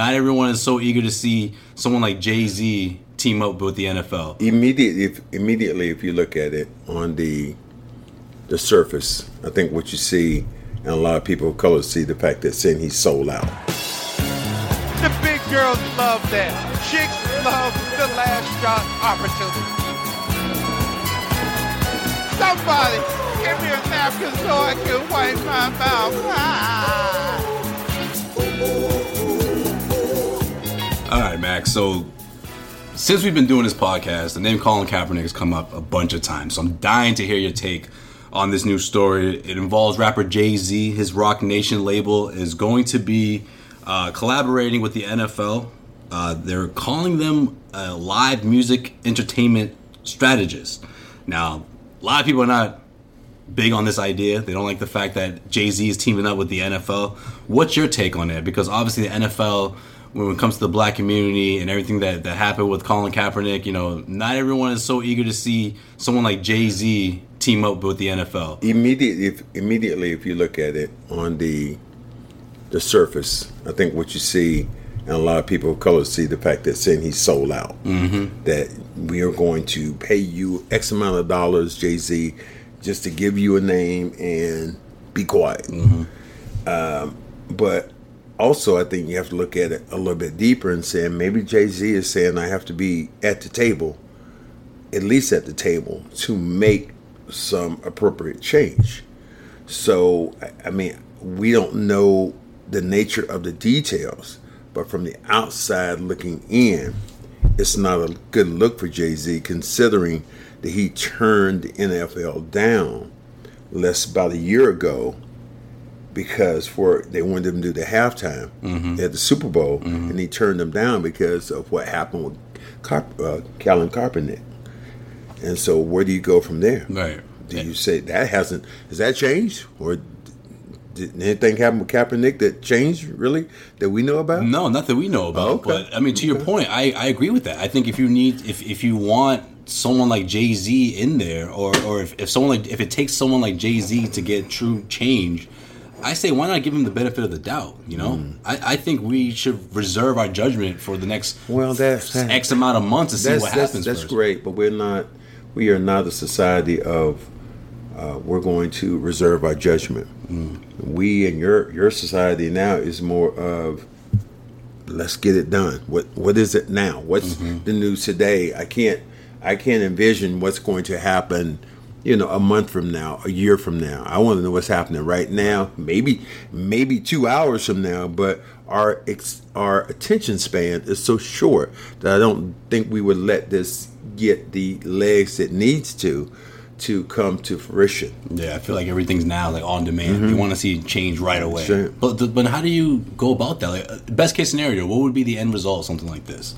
not everyone is so eager to see someone like Jay Z team up with the NFL. Immediately, if, immediately, if you look at it on the the surface, I think what you see, and a lot of people of color see the fact that saying he's sold out. The big girls love that. Chicks love the last shot opportunity. Somebody give me a napkin so I can wipe my mouth. Ah. Max. So since we've been doing this podcast, the name Colin Kaepernick has come up a bunch of times. So I'm dying to hear your take on this new story. It involves rapper Jay Z. His Roc Nation label is going to be uh, collaborating with the NFL. Uh, they're calling them a live music entertainment strategist. Now, a lot of people are not big on this idea. They don't like the fact that Jay Z is teaming up with the NFL. What's your take on it? Because obviously the NFL, when it comes to the black community and everything that, that happened with Colin Kaepernick, you know, not everyone is so eager to see someone like Jay Z team up with the NFL. Immediately, if, immediately, if you look at it on the the surface, I think what you see, and a lot of people of color see the fact that saying he's sold out. Mm-hmm. That we are going to pay you X amount of dollars, Jay Z, just to give you a name and be quiet. Um, but also, I think you have to look at it a little bit deeper and saying maybe Jay Z is saying I have to be at the table, at least at the table, to make some appropriate change. So, I- I mean, we don't know the nature of the details, but from the outside looking in, it's not a good look for Jay Z considering that he turned the NFL down less about a year ago because for they wanted him to do the halftime at the Super Bowl, and he turned them down because of what happened with Carp- uh, Colin Kaepernick. And so, where do you go from there? Right. Do you say that hasn't has that changed, or did anything happen with Kaepernick that changed really that we know about? No, not that we know about. Oh, okay. But I mean, to your point, I, I agree with that. I think if you need, if, if you want someone like Jay Z in there, or or if, if someone like if it takes someone like Jay Z to get true change, I say why not give him the benefit of the doubt? You know, Hmm. I, I think we should reserve our judgment for the next Well, that's X amount of months to see what that's, happens. that's first. great, but we're not. We are not a society of. Uh, we're going to reserve our judgment. We and your your society now is more of. Let's get it done. What what is it now? What's the news today? I can't I can't envision what's going to happen. You know, a month from now, a year from now. I want to know what's happening right now. Maybe maybe two hours from now. But our ex, our attention span is so short that I don't think we would let this get the legs it needs to to come to fruition. Yeah, I feel like everything's now like on demand. You want to see change right away. Mm-hmm. Sure. But th- but how do you go about that? Like, uh, best case scenario, what would be the end result? of Something like this,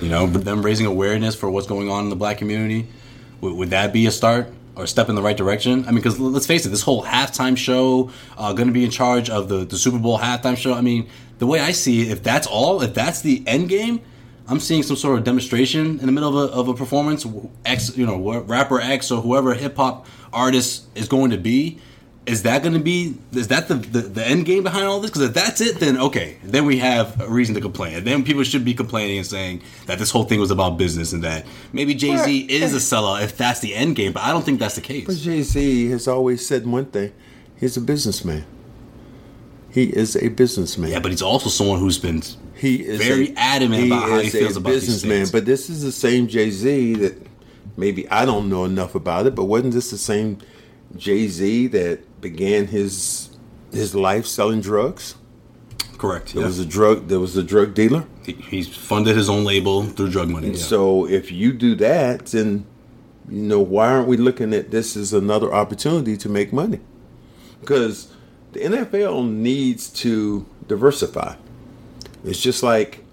you know, them raising awareness for what's going on in the black community. Would, would that be a start or step in the right direction? I mean, because let's face it, this whole halftime show, uh, going to be in charge of the the Super Bowl halftime show. I mean, the way I see it, if that's all, if that's the end game. I'm seeing some sort of demonstration in the middle of a, of a performance. X, you know, rapper X or whoever hip hop artist is going to be. Is that going to be? Is that the, the the end game behind all this? Because if that's it, then okay, then we have a reason to complain. And then people should be complaining and saying that this whole thing was about business and that maybe Jay Z Right. is a sellout if that's the end game. But I don't think that's the case. But. Jay Z has always said one thing: he's a businessman. He is a businessman. Yeah, but he's also someone who's been he is very adamant about how he feels a about these businessman. things. But this is the same Jay Z that maybe I don't know enough about it. But wasn't this the same Jay Z that began his his life selling drugs? correct. There yeah. was a drug. There was a drug dealer. He- he's funded his own label through drug money. yeah. So if you do that, then you know why aren't we looking at this as another opportunity to make money? Because the NFL needs to diversify. It's just like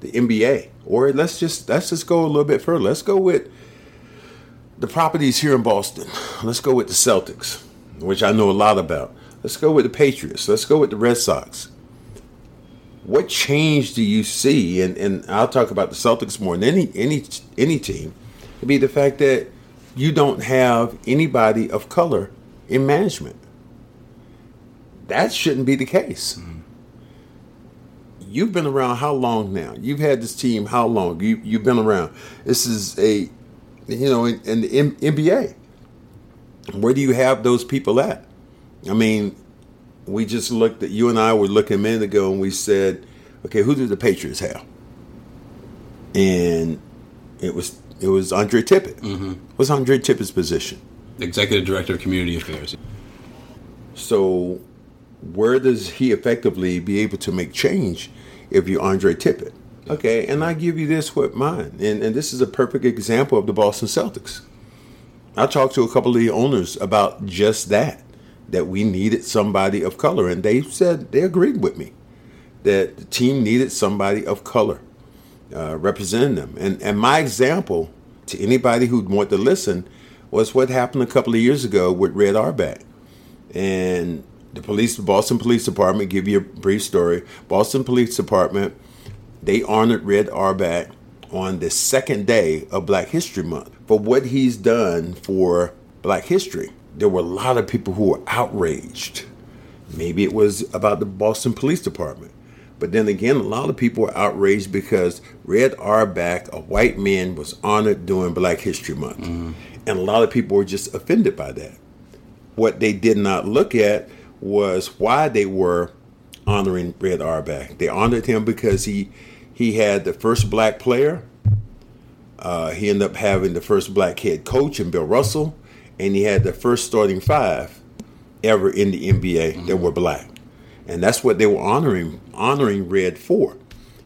the NBA, or let's just let's just go a little bit further. Let's go with the properties here in Boston. Let's go with the Celtics, which I know a lot about. Let's go with the Patriots. Let's go with the Red Sox what change do you see? And, and I'll talk about the Celtics more than any any any team. It'd be the fact that you don't have anybody of color in management. That shouldn't be the case. you've been around how long now? You've had this team how long? You you've been around. This is a, you know, in, in the M- NBA. Where do you have those people at? I mean, we just looked at you and I were looking a minute ago, and we said, okay, who do the Patriots have? And it was it was Andre Tippett. Mm-hmm. What's Andre Tippett's position? Executive Director of Community Affairs. So, where does he effectively be able to make change if you're Andre Tippett? Okay, and I give you this with mine, and, and this is a perfect example of the Boston Celtics. I talked to a couple of the owners about just that, that we needed somebody of color, and they said they agreed with me that the team needed somebody of color uh, representing them. And and my example to anybody who'd want to listen was what happened a couple of years ago with Red Auerbach. And the police, Boston Police Department, give you a brief story. Boston Police Department, they honored Red Auerbach on the second day of Black History Month for what he's done for Black history. There were a lot of people who were outraged. Maybe it was about the Boston Police Department. But then again, a lot of people were outraged because Red Auerbach, a white man, was honored during Black History Month. Mm-hmm. And a lot of people were just offended by that. What they did not look at was why they were honoring Red Auerbach. They honored him because he he had the first black player. Uh, he ended up having the first black head coach in Bill Russell, and he had the first starting five ever in the NBA that were black, and that's what they were honoring honoring Red for.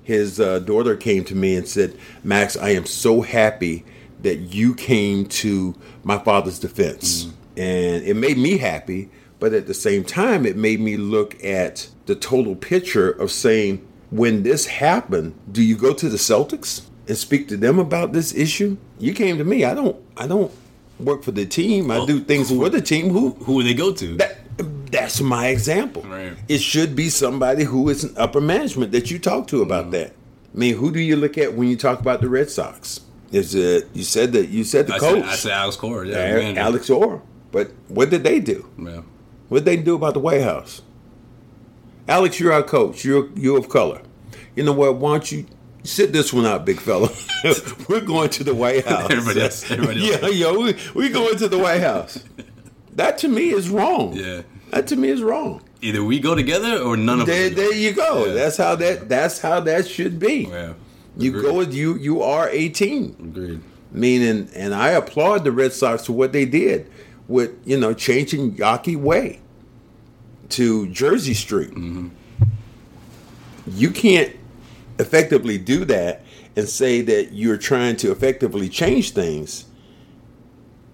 His uh, daughter came to me and said, "Max, I am so happy that you came to my father's defense," and it made me happy. But at the same time, it made me look at the total picture of saying, when this happened, do you go to the Celtics and speak to them about this issue? You came to me. I don't. I don't work for the team. I Well, do things who- for the team. Who Who would they go to? that that's my example. Right. It should be somebody who is in upper management that you talk to about mm-hmm. that. I mean, who do you look at when you talk about the Red Sox? Is it you said that you said the I coach said, I said Alex Cora. Yeah, Alex Orr, but what did they do? Yeah. What did they do about the White House? Alex, you're our coach. You're you of color. You know what? Why don't you sit this one out, big fella? We're going to the White House. Everybody else- everybody else. yeah, yo, we we going to the White House. That to me is wrong. Yeah. That to me is wrong. Either we go together or none of There, us. there you go. Yeah. That's how that. That's how that should be. Yeah. You Agreed. go with you. You are a team. Agreed. Meaning, and I applaud the Red Sox for what they did with you know changing Yawkey Way to Jersey Street. You can't effectively do that and say that you're trying to effectively change things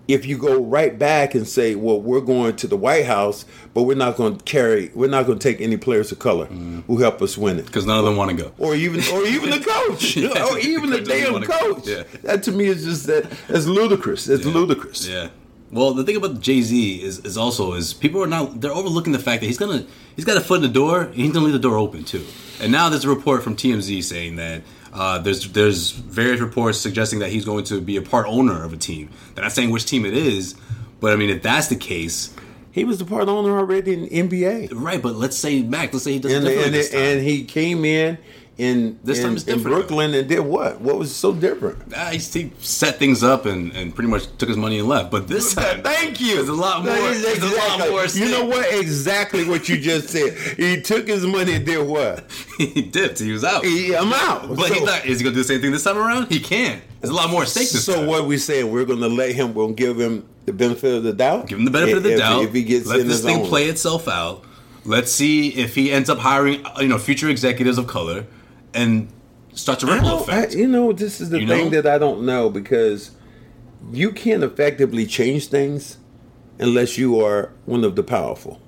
if you go right back and say, "Well, we're going to the White House, but we're not going to carry, we're not going to take any players of color who help us win it." Because none of them want to go. or even or even the coach, Yeah. or even the damn coach. Yeah. That to me is just that that's ludicrous. That's ludicrous. Yeah. Well, the thing about Jay Z is, is also is people are not they're overlooking the fact that he's gonna he's got a foot in the door and he's gonna leave the door open too. And now there's a report from TMZ saying that uh, there's there's various reports suggesting that he's going to be a part owner of a team. They're not saying which team it is, but I mean if that's the case, He was the part owner already in NBA, right? But let's say Mac, let's say he does it and and, and he came in in This in, time it's in. Brooklyn and did what? What was so different? Ah, he, he set things up and, and pretty much took his money and left. But this time, Thank you. There's a lot more. Is There's a lot exactly- more. You know what? Exactly what you just said. He took his money and did what? he dipped. He was out. He, I'm out. But So- he's not. Is he gonna do the same thing this time around? He can't. There's a lot more at stake this So time. what we saying? We're going to let him. We'll give him the benefit of the doubt. Give him the benefit of the If- doubt. If he gets let this his thing own. play itself out. Let's see if he ends up hiring, uh, you know, future executives of color, and starts a ripple don't- I- effect. you know, this is the You thing know? that I don't know because you can't effectively change things unless you are one of the powerful.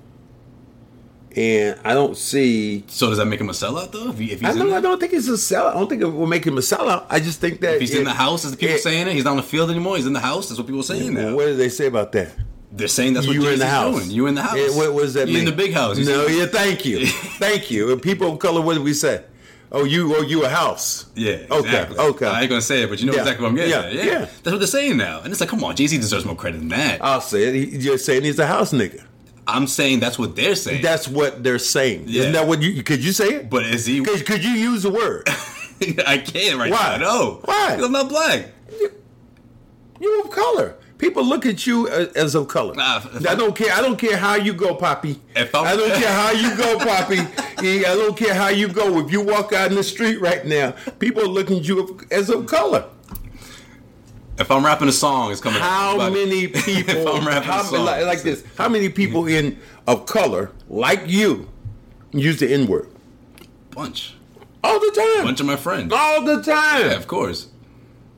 And I don't see. so does that make him a sellout though? If, he, if he's I don't. I don't think it's a sellout. I don't think it will make him a sellout. I just think that If he's in the house, as the people it- saying it, he's not on the field anymore. He's in the house. That's what people are saying now. What did they say about that? They're saying that's what you're in the house. doing. You in the house. Yeah, what, does that you in the big house. You no, yeah. Thank you, thank you. And people of color, what did we say? Oh, you. Oh, you a house. Yeah. Okay. Exactly. Okay. I ain't gonna say it, but you know Yeah, exactly what I'm getting yeah, at. Yeah. yeah. That's what they're saying now, and it's like, come on, Jay Z deserves more credit than that. I'll say it. You're saying he's a house nigga. I'm saying that's what they're saying. That's what they're saying. Yeah. Isn't that what you could you say it? but is he? could, could you use the word? I can't right Why? now. No. Why? 'Cause I'm not black. You of color. People look at you as, of color. Nah, I don't care. I don't care how you go, Poppy. If I'm- I don't care how you go, Poppy. I don't care how you go. If you walk out in the street right now, people are looking at you as of color. If I'm rapping a song, it's coming. How many people? I'm rapping how, a song, like, like this? How many people in of color like you use the N word bunch, all the time? bunch of my friends. all the time, Yeah, of course.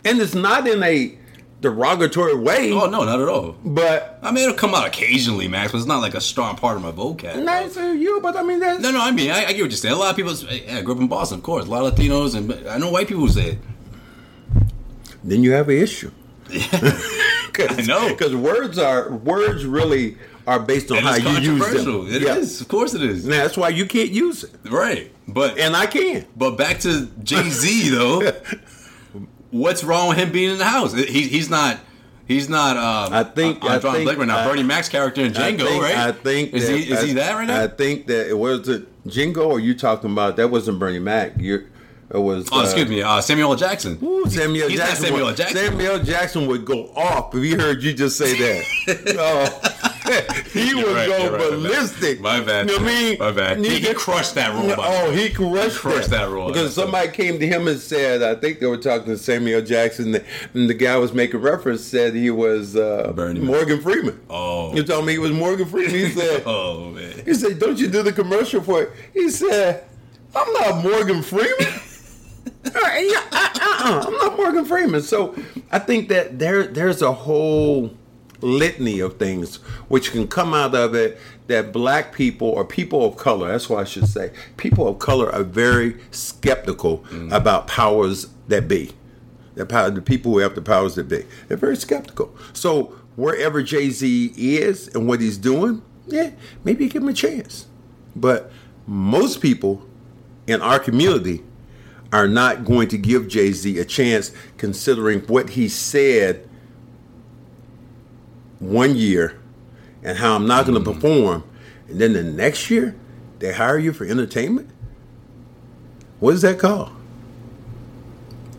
and it's not in a derogatory way. Oh no, not at all. But I mean, it'll come out occasionally, Max, but it's not like a strong part of my vocab. nice of you. But I mean, that's No, no, I mean, I, I get what you're saying. A lot of people, yeah, I grew up in Boston, of course. A lot of Latinos, and I know white people who say it. then you have an issue. I know. because words are words really are based on And how you use them. It is, of course, it is. Now, that's why you can't use it, Right, but and I can. but back to Jay Z though. What's wrong with him being in the house? He, he's not. He's not. Um, I think- on I John think- Blake right now. I- Bernie Mac's character in I Django, think, right? I think is that, he is I, he that right now? I think that it was it Jingo. Or you talking about that wasn't Bernie Mac? You it was. oh, uh, excuse me, uh, Samuel L. Jackson. Ooh, Samuel He's Jackson. Samuel L. would, Jackson. Samuel Jackson would go off if he heard you just say that. oh, he would right, go you're right, ballistic. My bad. You know what I mean? My bad. He- he could- crushed that role, Oh, he crushed, crushed that role. Because somebody came to him and said, I think they were talking to Samuel Jackson, and the guy was making reference, said he was uh, Morgan Freeman. Oh. You told me he was Morgan Freeman. He said, Oh man. he said, don't you do the commercial for it? He said, I'm not Morgan Freeman. Yeah, uh, uh, I'm not Morgan Freeman. So I think that there there's a whole litany of things which can come out of it that black people or people of color, that's what I should say, people of color are very skeptical about powers that be. The power, the people who have the powers that be. They're very skeptical. So wherever Jay Z is and what he's doing, yeah, maybe give him a chance. But most people in our community are not going to give Jay Z a chance, considering what he said one year and how I'm not going to mm. perform, and then the next year they hire you for entertainment. What is that called?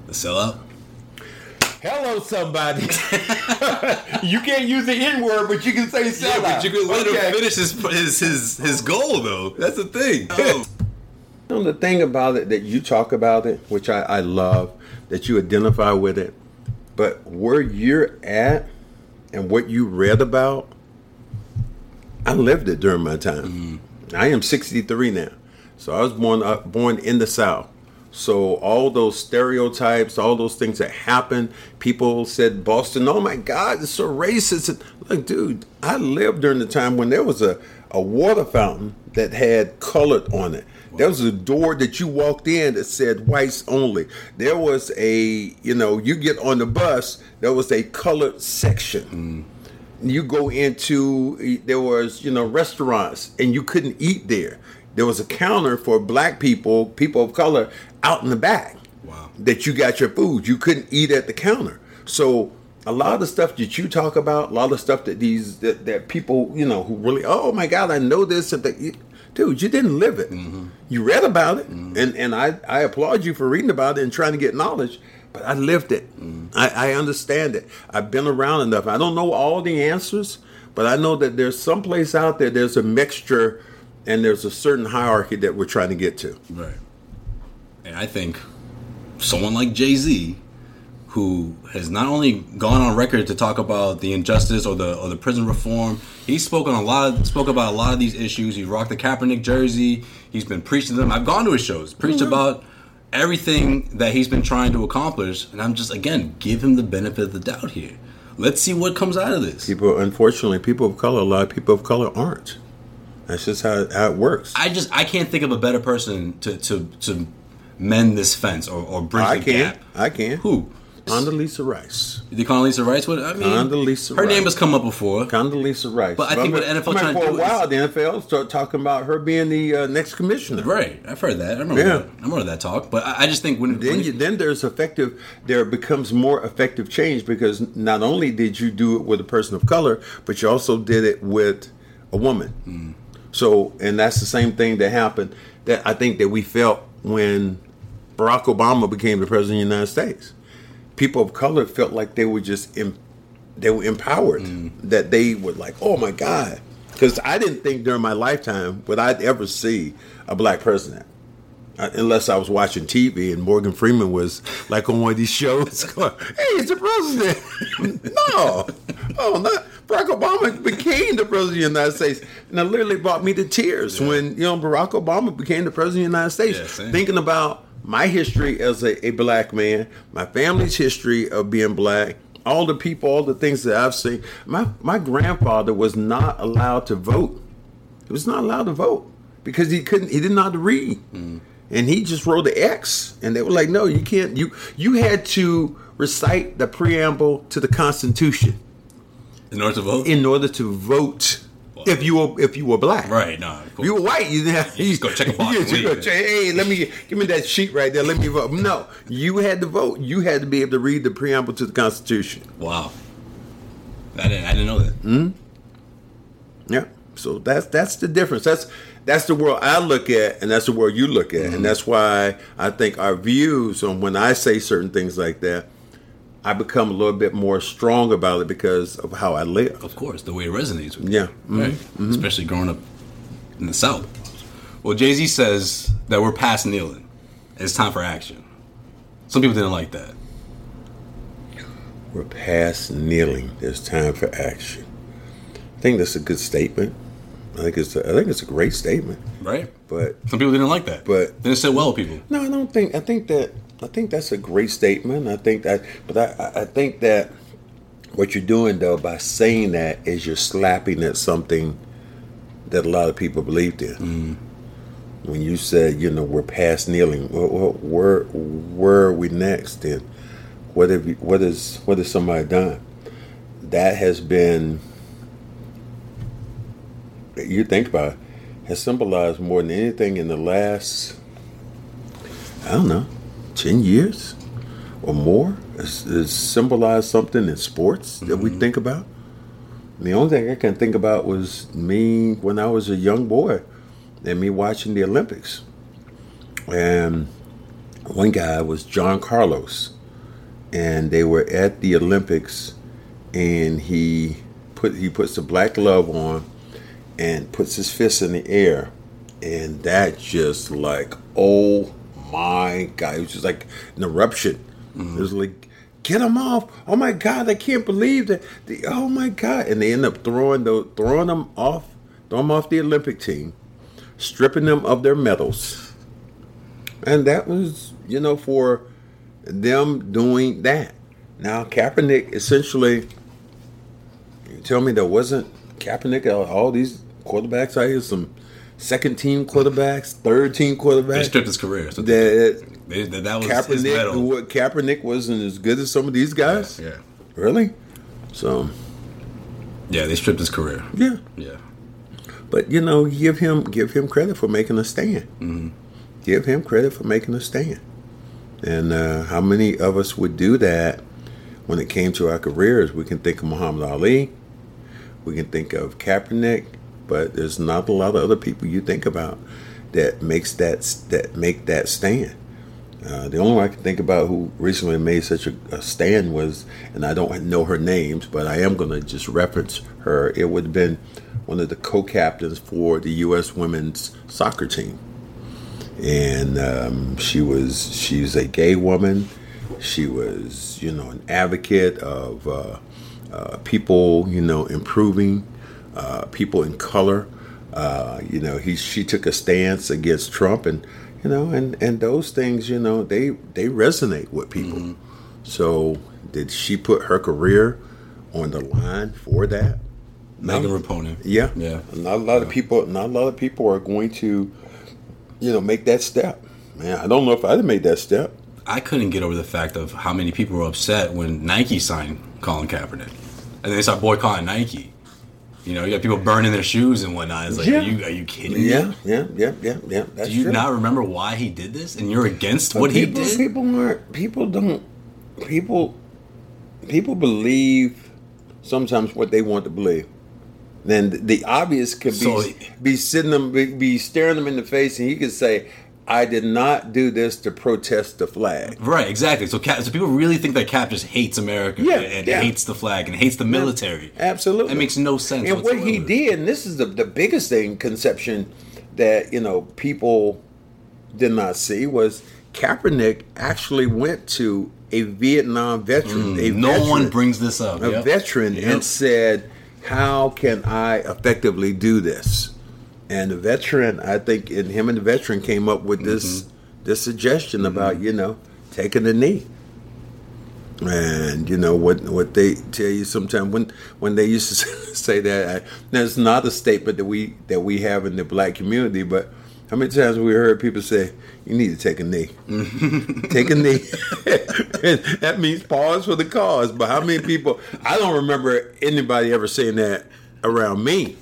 The sellout. Hello, somebody. you can't use the N word, but you can say sellout. Yeah, but you can let Okay. him finish his his his, his goal though. That's the thing. Oh. You know, the thing about it that you talk about it, which I, I love, that you identify with it, but where you're at and what you read about, I lived it during my time. I am 63 now, so I was born uh, born in the South. So all those stereotypes, all those things that happened, people said Boston, oh my God, it's so racist. And, Look, dude, I lived during the time when there was a, a water fountain that had colored on it. There was a door that you walked in that said whites only. There was a, you know, you get on the bus, there was a colored section. Mm. You go into there was you know restaurants and you couldn't eat there. There was a counter for black people people of color out in the back Wow. that you got your food. You couldn't eat at the counter. So a lot of the stuff that you talk about a lot of stuff that these that, that people you know who really oh my god i know this that dude you didn't live it mm-hmm. you read about it mm-hmm. and and i i applaud you for reading about it and trying to get knowledge but I lived it. Mm-hmm. I, I understand it. I've been around enough. I don't know all the answers, but I know that there's some place out there. There's a mixture, and there's a certain hierarchy that we're trying to get to. Right. And I think someone like Jay Z, who has not only gone on record to talk about the injustice or the or the prison reform, he's spoken a lot of, spoke about a lot of these issues. He rocked the Kaepernick jersey. He's been preaching them. I've gone to his shows, preached mm-hmm. about everything that he's been trying to accomplish, and I'm just again give him the benefit of the doubt here. Let's see what comes out of this. People, unfortunately, people of color, a lot of people of color aren't. That's just how, how it works. I just I can't think of a better person to to to mend this fence or, or bridge I the can. gap. I can. Who? Condoleezza Rice. The Condoleezza Rice? What I mean, Condoleezza her name has come up before. Condoleezza Rice. But I think what Remember- NFL trying to for a do is- while, the NFL started talking about her being the uh, next commissioner. Right, I've heard that. I remember Yeah. that. I remember that talk. But I, I just think when, then when you, then there's effective there becomes more effective change because not only did you do it with a person of color but you also did it with a woman. So, and that's the same thing that happened that I think that we felt when Barack Obama became the president of the United States. People of color felt like they were just em- they were empowered, that they were like, oh my God. Because I didn't think during my lifetime would I ever see a black president. Uh, unless I was watching TV and Morgan Freeman was like on one of these shows going, hey, it's the president. no. Oh, not Barack Obama became the president of the United States. And it literally brought me to tears when, you know, Barack Obama became the president of the United States. Yeah, thinking about my history as a, a black man, my family's history of being black, all the people, all the things that I've seen. My my grandfather was not allowed to vote. He was not allowed to vote because he couldn't. He didn't know how to read, mm. and he just wrote the X. And they were like, "No, you can't. You you had to recite the preamble to the Constitution In order to vote? in order to vote." If you were if you were black, right, no. if you were white, you didn't have You just go check a box Yeah, just go check, hey, let me give me that sheet right there. Let me vote. No, you had to vote. You had to be able to read the preamble to the Constitution. Wow. I didn't, I didn't know that. Hmm? Yeah. So that's that's the difference. That's that's the world I look at, and that's the world you look at, and that's why I think our views on when I say certain things like that, I become a little bit more strong about it because of how I live. Of course, the way it resonates with you. Yeah. Mm-hmm. Especially growing up in the South. Well, Jay Z says that we're past kneeling. It's time for action. Some people didn't like that. We're past kneeling. It's time for action. I think that's a good statement. I think it's a, I think it's a great statement. Right? But Some people didn't like that. But- didn't sit well with people. no, I don't think. I think that I think that's a great statement. I think that, but I I- think that what you're doing though by saying that is you're slapping at something that a lot of people believed in. Mm-hmm. When you said, you know, we're past kneeling, well, well, where where are we next? Then what have you, what is what has somebody done? That has been you think about it, has symbolized more than anything in the last I don't know, ten years or more. Has, has symbolized something in sports that we mm-hmm. think about. The only thing I can think about was me when I was a young boy and me watching the Olympics. And one guy was John Carlos, and they were at the Olympics, and he put he puts the black glove on, and puts his fist in the air, and that just like oh my god, it was just like an eruption. It was like get him off! Oh my god, I can't believe that! The, oh my god! And they end up throwing the throwing them off, throwing them off the Olympic team, stripping them of their medals, and that was you know for them doing that. Now Kaepernick essentially you tell me there wasn't Kaepernick all- these quarterbacks out here, some second team quarterbacks, third team quarterbacks. They stripped his career. So That they, that, that was Kaepernick, what Kaepernick wasn't as good as some of these guys. Yeah. Really? So Yeah, they stripped his career. yeah, Yeah. but you know, give him give him credit for making a stand. Mm-hmm. Give him credit for making a stand. And uh, how many of us would do that when it came to our careers? We can think of Muhammad Ali. We can think of Kaepernick, but there's not a lot of other people you think about that makes that that make that stand. Uh, the only one I can think about who recently made such a, a stand was, and I don't know her names, but I am going to just reference her. It would have been one of the co-captains for the U.S. women's soccer team, and um, she was she's a gay woman. She was, you know, an advocate of uh, uh, people, you know, improving uh, people in color. Uh, you know, he she took a stance against Trump, and you know, and and those things, you know, they they resonate with people. So, did she put her career on the line for that? Megan Rapinoe. Yeah, Yeah. Not a lot of people. Not a lot of people are going to, you know, make that step. Man, I don't know if I'd have made that step. I couldn't get over the fact of how many people were upset when Nike signed Colin Kaepernick, and they start boycotting Nike. You know, you got people burning their shoes and whatnot. It's like, Yeah. are you are you kidding me? Yeah, yeah, yeah, yeah, yeah. That's Do you true. not remember why he did this, and you're against But what people, he did? People aren't. People don't. People. People believe sometimes what they want to believe. then the obvious could be So- be sitting them be, be staring them in the face, and he could say, "I did not do this to protest the flag." Right, exactly. So, Cap, so people really think that Cap just hates America Yeah, and yeah. hates the flag and hates the military. Absolutely, That makes no sense. And what he did, and this is the the biggest thing conception that you know people did not see was Kaepernick actually went to a Vietnam veteran. a Mm, No veteran, one brings this up. a Yep. veteran Yep. and said, "How can I effectively do this?" And the veteran, I think, and him and the veteran came up with this Mm-hmm. this suggestion about you know taking the knee. And you know what what they tell you sometimes when when they used to say that I, that's not a statement that we that we have in the black community, but how many times we heard people say you need to take a knee, take a knee. And that means pause for the cause. But how many people? I don't remember anybody ever saying that around me,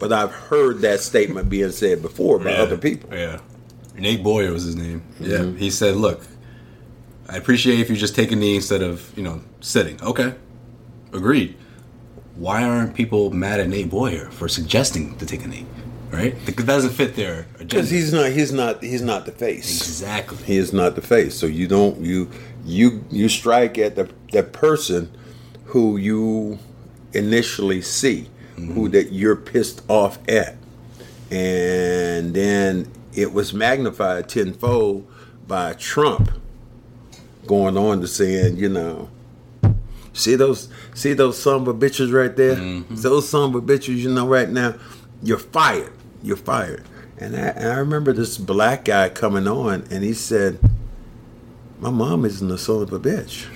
but I've heard that statement being said before by Yeah. other people. Yeah. Nate Boyer was his name. Yeah. Mm-hmm. He said, "Look, I appreciate if you just take a knee instead of you know sitting." Okay, agreed. Why aren't people mad at Nate Boyer for suggesting to take a knee? Right? Because that doesn't fit their agenda. Because he's not he's not he's not the face. exactly. He is not the face. So you don't you you you strike at the that person who you initially see, who mm-hmm. that you're pissed off at, and then it was magnified tenfold by Trump going on to saying, you know, see those see those son of a bitches right there, mm-hmm. those son of a bitches, you know, right now, you're fired, you're fired. And I, and I remember this black guy coming on, and he said, "My mom isn't a son of a bitch."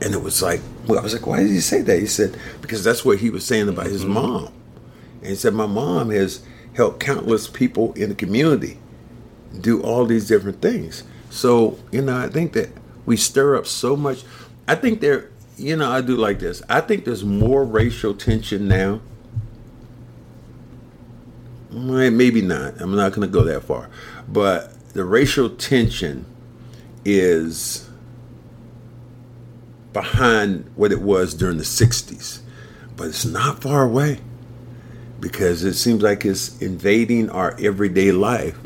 And it was like, well, I was like, why did he say that? He said, because that's what he was saying about his mm-hmm. mom. And he said, my mom has helped countless people in the community do all these different things. So, you know, I think that we stir up so much. I think there, you know, I do like this. I think there's more racial tension now. Maybe not. I'm not going to go that far. But the racial tension is behind what it was during the 60s. But it's not far away because it seems like it's invading our everyday life.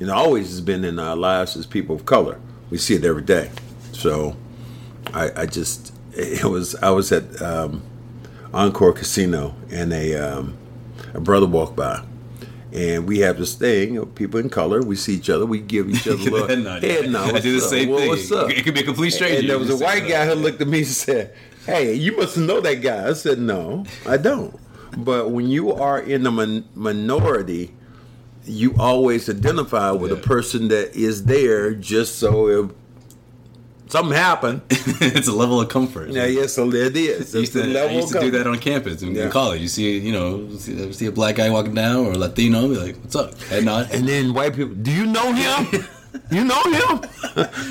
You know, always has been in our lives as people of color. We see it every day. So I, I just, it was, I was at um, Encore Casino and a, um, a brother walked by. And we have this thing, know, people in color, we see each other, we give each other a Head nod, head yeah. nod. I do the up? same Well, thing. What's up? It could be a complete stranger. And there was a white guy who looked at me and said, Hey, you must know that guy. I said, No, I don't. But when you are in the min- minority, you always identify with a person that is there just so if something happened. it's a level of comfort. Yeah, yes, so it is. I used, to, I used to do that on campus in, Yeah. in college. You see, you know, see, see a black guy walking down or a Latino, be like, "What's up?" Head nod. And then white people, do you know him? you know him?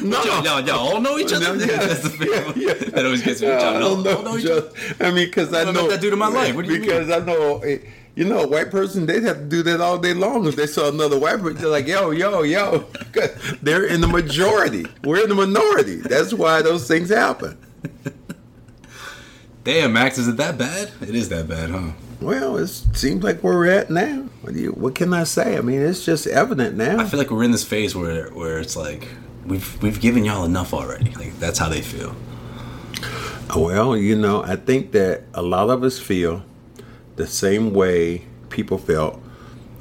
no. Y'all, y'all, y'all all know each other. No, yeah, That's the thing. yeah, yeah. That always gets me. I Y'all don't know. know each other. I mean, because I What know that dude in my life? What do you mean? because I know, eh, you know, a white person they'd have to do that all day long if they saw another white person. They're like, yo, yo, yo. They're in the majority. We're in the minority. That's why those things happen. Damn, Max, is it that bad? It is that bad, huh? Well, it seems like where we're at now. What, do you, what can I say? I mean, it's just evident now. I feel like we're in this phase where where it's like we've we've given y'all enough already. Like that's how they feel. Well, you know, I think that a lot of us feel the same way people felt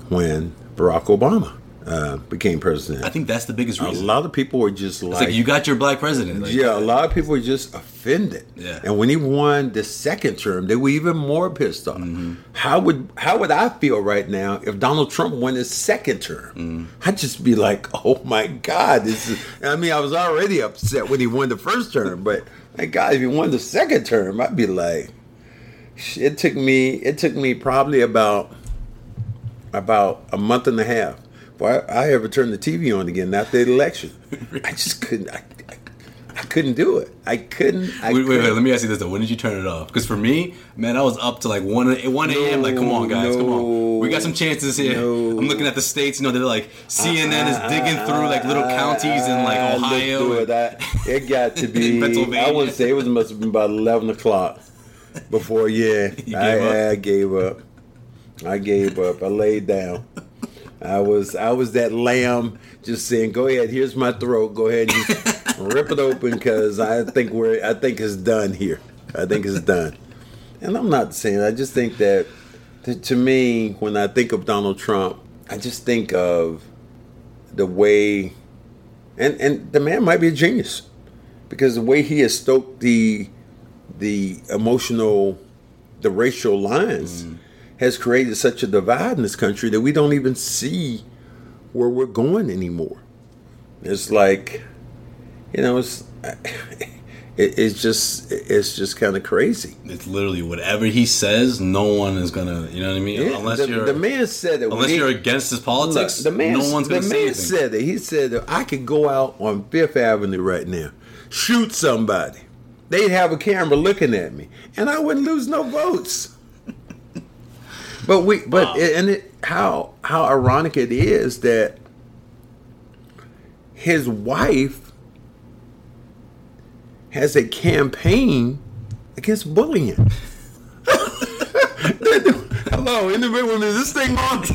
when Barack Obama uh, became president. I think that's the biggest reason. a lot of people were just It's like, like you got your black president. Like, yeah, a lot of people were just offended. Yeah. And when he won the second term, they were even more pissed off. Mm-hmm. How would how would I feel right now if Donald Trump won his second term? Mm. I'd just be like, oh my God, this is. I mean, I was already upset when he won the first term, but my God, if he won the second term, I'd be like, it took me it took me probably about about a month and a half before I, I ever turned the TV on again after the election. I just couldn't. I, I, I couldn't do it. I couldn't. I Wait, wait, wait, let me ask you this though. When did you turn it off? Because for me, man, I was up to like one one a.m. like, come on, guys, come on. We got some chances here. no. I'm looking at the states, you know, they're like, CNN is digging through like little counties in like Ohio. It, I, it got to be. I would say it was must have been about eleven o'clock before. Yeah, I, gave up? I gave up. I gave up. I laid down. I was I was that lamb just saying, "Go ahead, here's my throat. Go ahead and rip it open because I think we're I think it's done here. I think it's done." And I'm not saying. I just think that to, to me, when I think of Donald Trump, I just think of the way, and and the man might be a genius because the way he has stoked the the emotional, the racial lines mm. has created such a divide in this country that we don't even see where we're going anymore. It's like, you know, it's it, it's just it's just kind of crazy. It's literally whatever he says, no one is gonna. You know what I mean? Yeah, unless the, you're the man said when unless he- you're against his politics, Look, the man, no one's gonna the say man anything. said it. He said that I could go out on Fifth Avenue right now, shoot somebody. They'd have a camera looking at me, and I wouldn't lose no votes. but we, but Wow. and it how how ironic it is that his wife has a campaign against bullying. Hello, anybody? Is this thing on?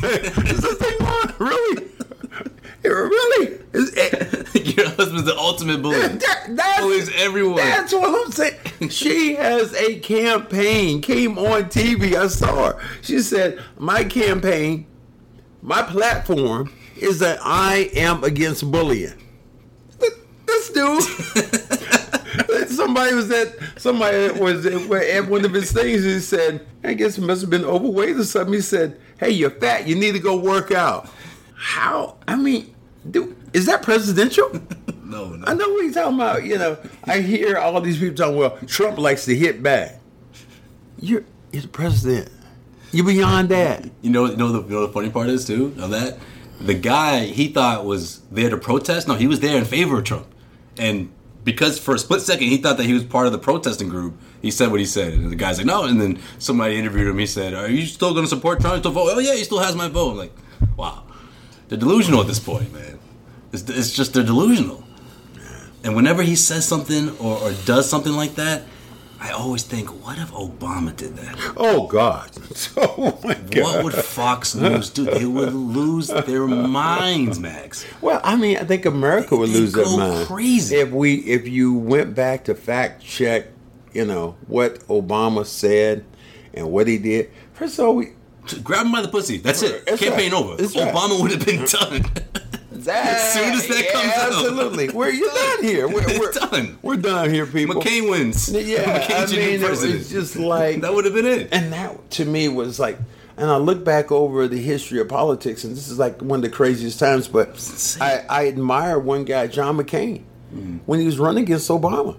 Is this thing on? Really? Really? Is it, Your husband's the ultimate bully. that, that's, Bullies everyone. That's what I'm saying. She has a campaign. Came on TV. I saw her. She said, "My campaign, my platform is that I am against bullying." This dude. somebody was at somebody was at, at one of his things. He said, "I guess he must have been overweight or something." He said, "Hey, you're fat. You need to go work out." How? I mean, dude, is that presidential? No, no. I know what he's talking about. You know, I hear all these people talking. Well, Trump likes to hit back. You're you're the president. You're beyond that. You know, you know, the, you know the funny part is too of that. The guy he thought was there to protest. No, he was there in favor of Trump, and because for a split second he thought that he was part of the protesting group, he said what he said, and the guy's like, no. And then somebody interviewed him. He said, "Are you still going to support Trump? Still vote? Oh yeah, he still has my vote." I'm Like, wow, they're delusional at this point, man. It's, it's just they're delusional. And whenever he says something or, or does something like that, I always think, what if Obama did that? Oh God. Oh my God. What would Fox News do? They would lose their minds, Max. Well, I mean, I think America would They lose their mind crazy. if we if you went back to fact check, you know what Obama said and what he did. First of all, we grab him by the pussy. That's it. That's Campaign right. over. Right. Obama would have been done. as soon as that comes out. absolutely, we're you're done here. We're, we're Done. We're done here, people. McCain wins. Yeah, McCain I mean, it was just like that would have been it. And that to me was like, and I look back over the history of politics, and this is like one of the craziest times. But. I, I admire one guy, John McCain, mm. when he was running against Obama.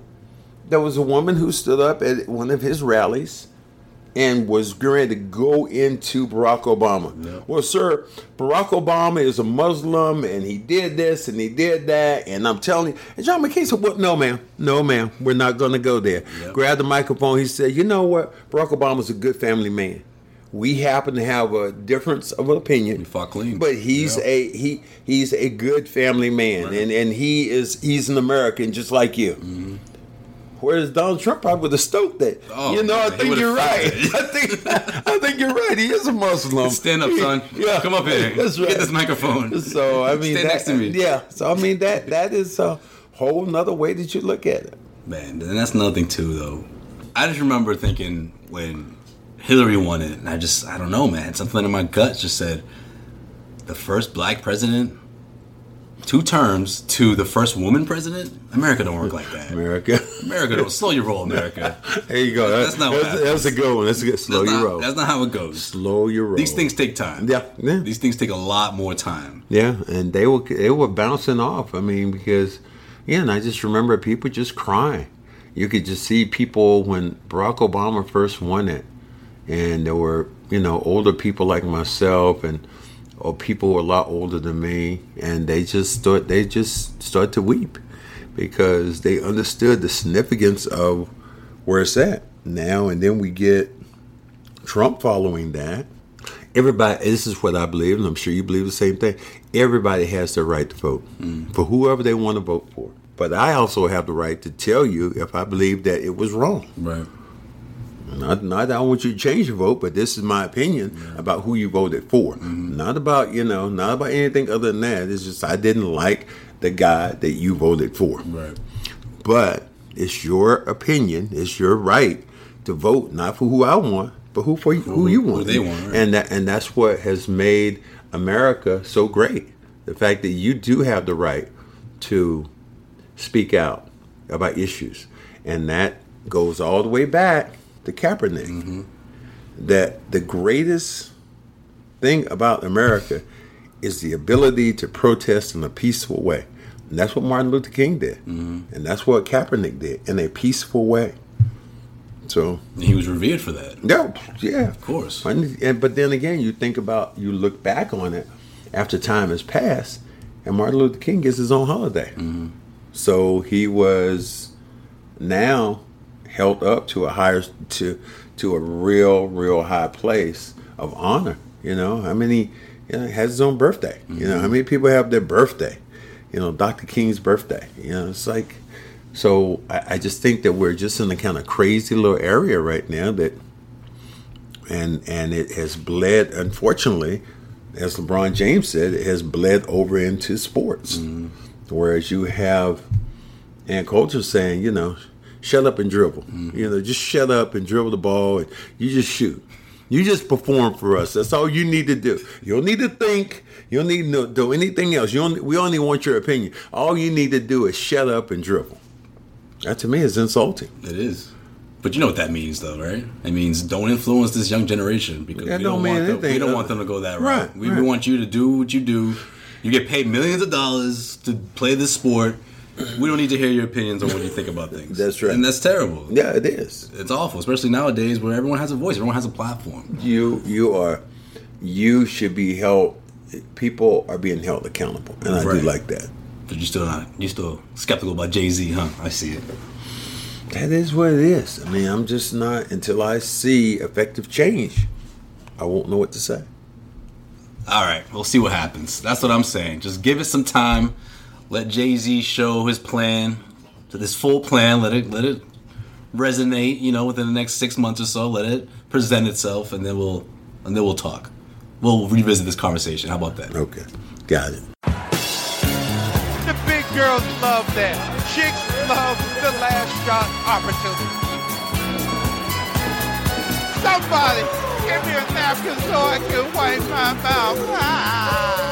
There was a woman who stood up at one of his rallies and was ready to go into Barack Obama. Well, sir, Barack Obama is a Muslim and he did this and he did that. And I'm telling you, and John McCain said, well, no, ma'am, no, ma'am, we're not going to go there. Yep. Grabbed the microphone. He said, you know what? Barack Obama's a good family man. We happen to have a difference of opinion. He fought clean. But he's a he he's a good family man Right. and, and he is he's an American just like you. Mm-hmm. Whereas Donald Trump probably would have stoked that. Oh, you know, I think you're right. I think I think you're right. He is a Muslim. Stand up, son. Yeah, Come up here. That's right. Get this microphone. So I mean, Stand that, next to me. Yeah. So I mean that that is a whole nother way that you look at it. Man, and that's another thing too, though. I just remember thinking when Hillary won it, and I just, I don't know, man. Something in my gut just said the first black president, two terms to the first woman president. America don't work like that. America. America don't slow your roll, America. there you go. That's not what that's, that's a good one. That's a good. Slow that's, your not, roll. that's not how it goes. Slow your roll. These things take time. Yeah. Yeah. These things take a lot more time. Yeah, and they were they were bouncing off. I mean, because yeah, and I just remember people just crying. You could just see people when Barack Obama first won it, and there were you know older people like myself and or people were a lot older than me, and they just start they just start to weep because they understood the significance of where it's at now. And then we get Trump following that. Everybody, this is what I believe, and I'm sure you believe the same thing. Everybody has the right to vote mm. for whoever they want to vote for. But I also have the right to tell you if I believe that it was wrong. Right. Not, not that I want you to change your vote, but this is my opinion about who you voted for. Mm-hmm. Not about you know, not about anything other than that. It's just I didn't like the guy that you voted for. Right. But it's your opinion. It's your right to vote, not for who I want, but who for who, you who want. they want, right. And that and that's what has made America so great. The fact that you do have the right to speak out about issues, and that goes all the way back to Kaepernick. Mm-hmm. That the greatest thing about America is the ability to protest in a peaceful way. And that's what Martin Luther King did. Mm-hmm. And that's what Kaepernick did in a peaceful way. So, And he was revered for that. yeah, yeah. Of course. And, and- but then again, you think about, you look back on it after time has passed, and Martin Luther King gets his own holiday. So he was now held up to a higher, to to a real, real high place of honor. You know, how many you know, has his own birthday? You know, how many mm-hmm. people have their birthday? You know, Dr. King's birthday. You know, it's like so. I, I just think that we're just in a kind of crazy little area right now that, and and it has bled. Unfortunately, as LeBron James said, it has bled over into sports. Mm-hmm. Whereas you have and culture saying, you know, shut up and dribble. Mm-hmm. You know, just shut up and dribble the ball and you just shoot. You just perform for us. That's all you need to do. You don't need to think. You don't need to do anything else. You only, we only want your opinion. All you need to do is shut up and dribble. That to me is insulting. It is. But you know what that means, though, right? It means don't influence this young generation because That we don't want them, we don't uh, want them to go that Right, route. We, right. we want you to do what you do. You get paid millions of dollars to play this sport. We don't need to hear your opinions on what you think about things. That's right. and that's terrible. Yeah, it is. It's awful, especially nowadays where everyone has a voice, everyone has a platform. You you are you should be held. People are being held accountable, and I Right. do like that. But you still not, you still skeptical about Jay Z, huh? I see it. That is what it is. I mean, I'm just not until I see effective change. I won't know what to say. All right, we'll see what happens. That's what I'm saying. Just give it some time. Let Jay Z show his plan, to this full plan. Let it let it resonate. You know, within the next six months or so. Let it present itself, and then we'll and then we'll talk. We'll revisit this conversation. How about that? Okay, got it. The big girls love that. Chicks love the last shot opportunity. Somebody give me a napkin so I can wipe my mouth. Ah.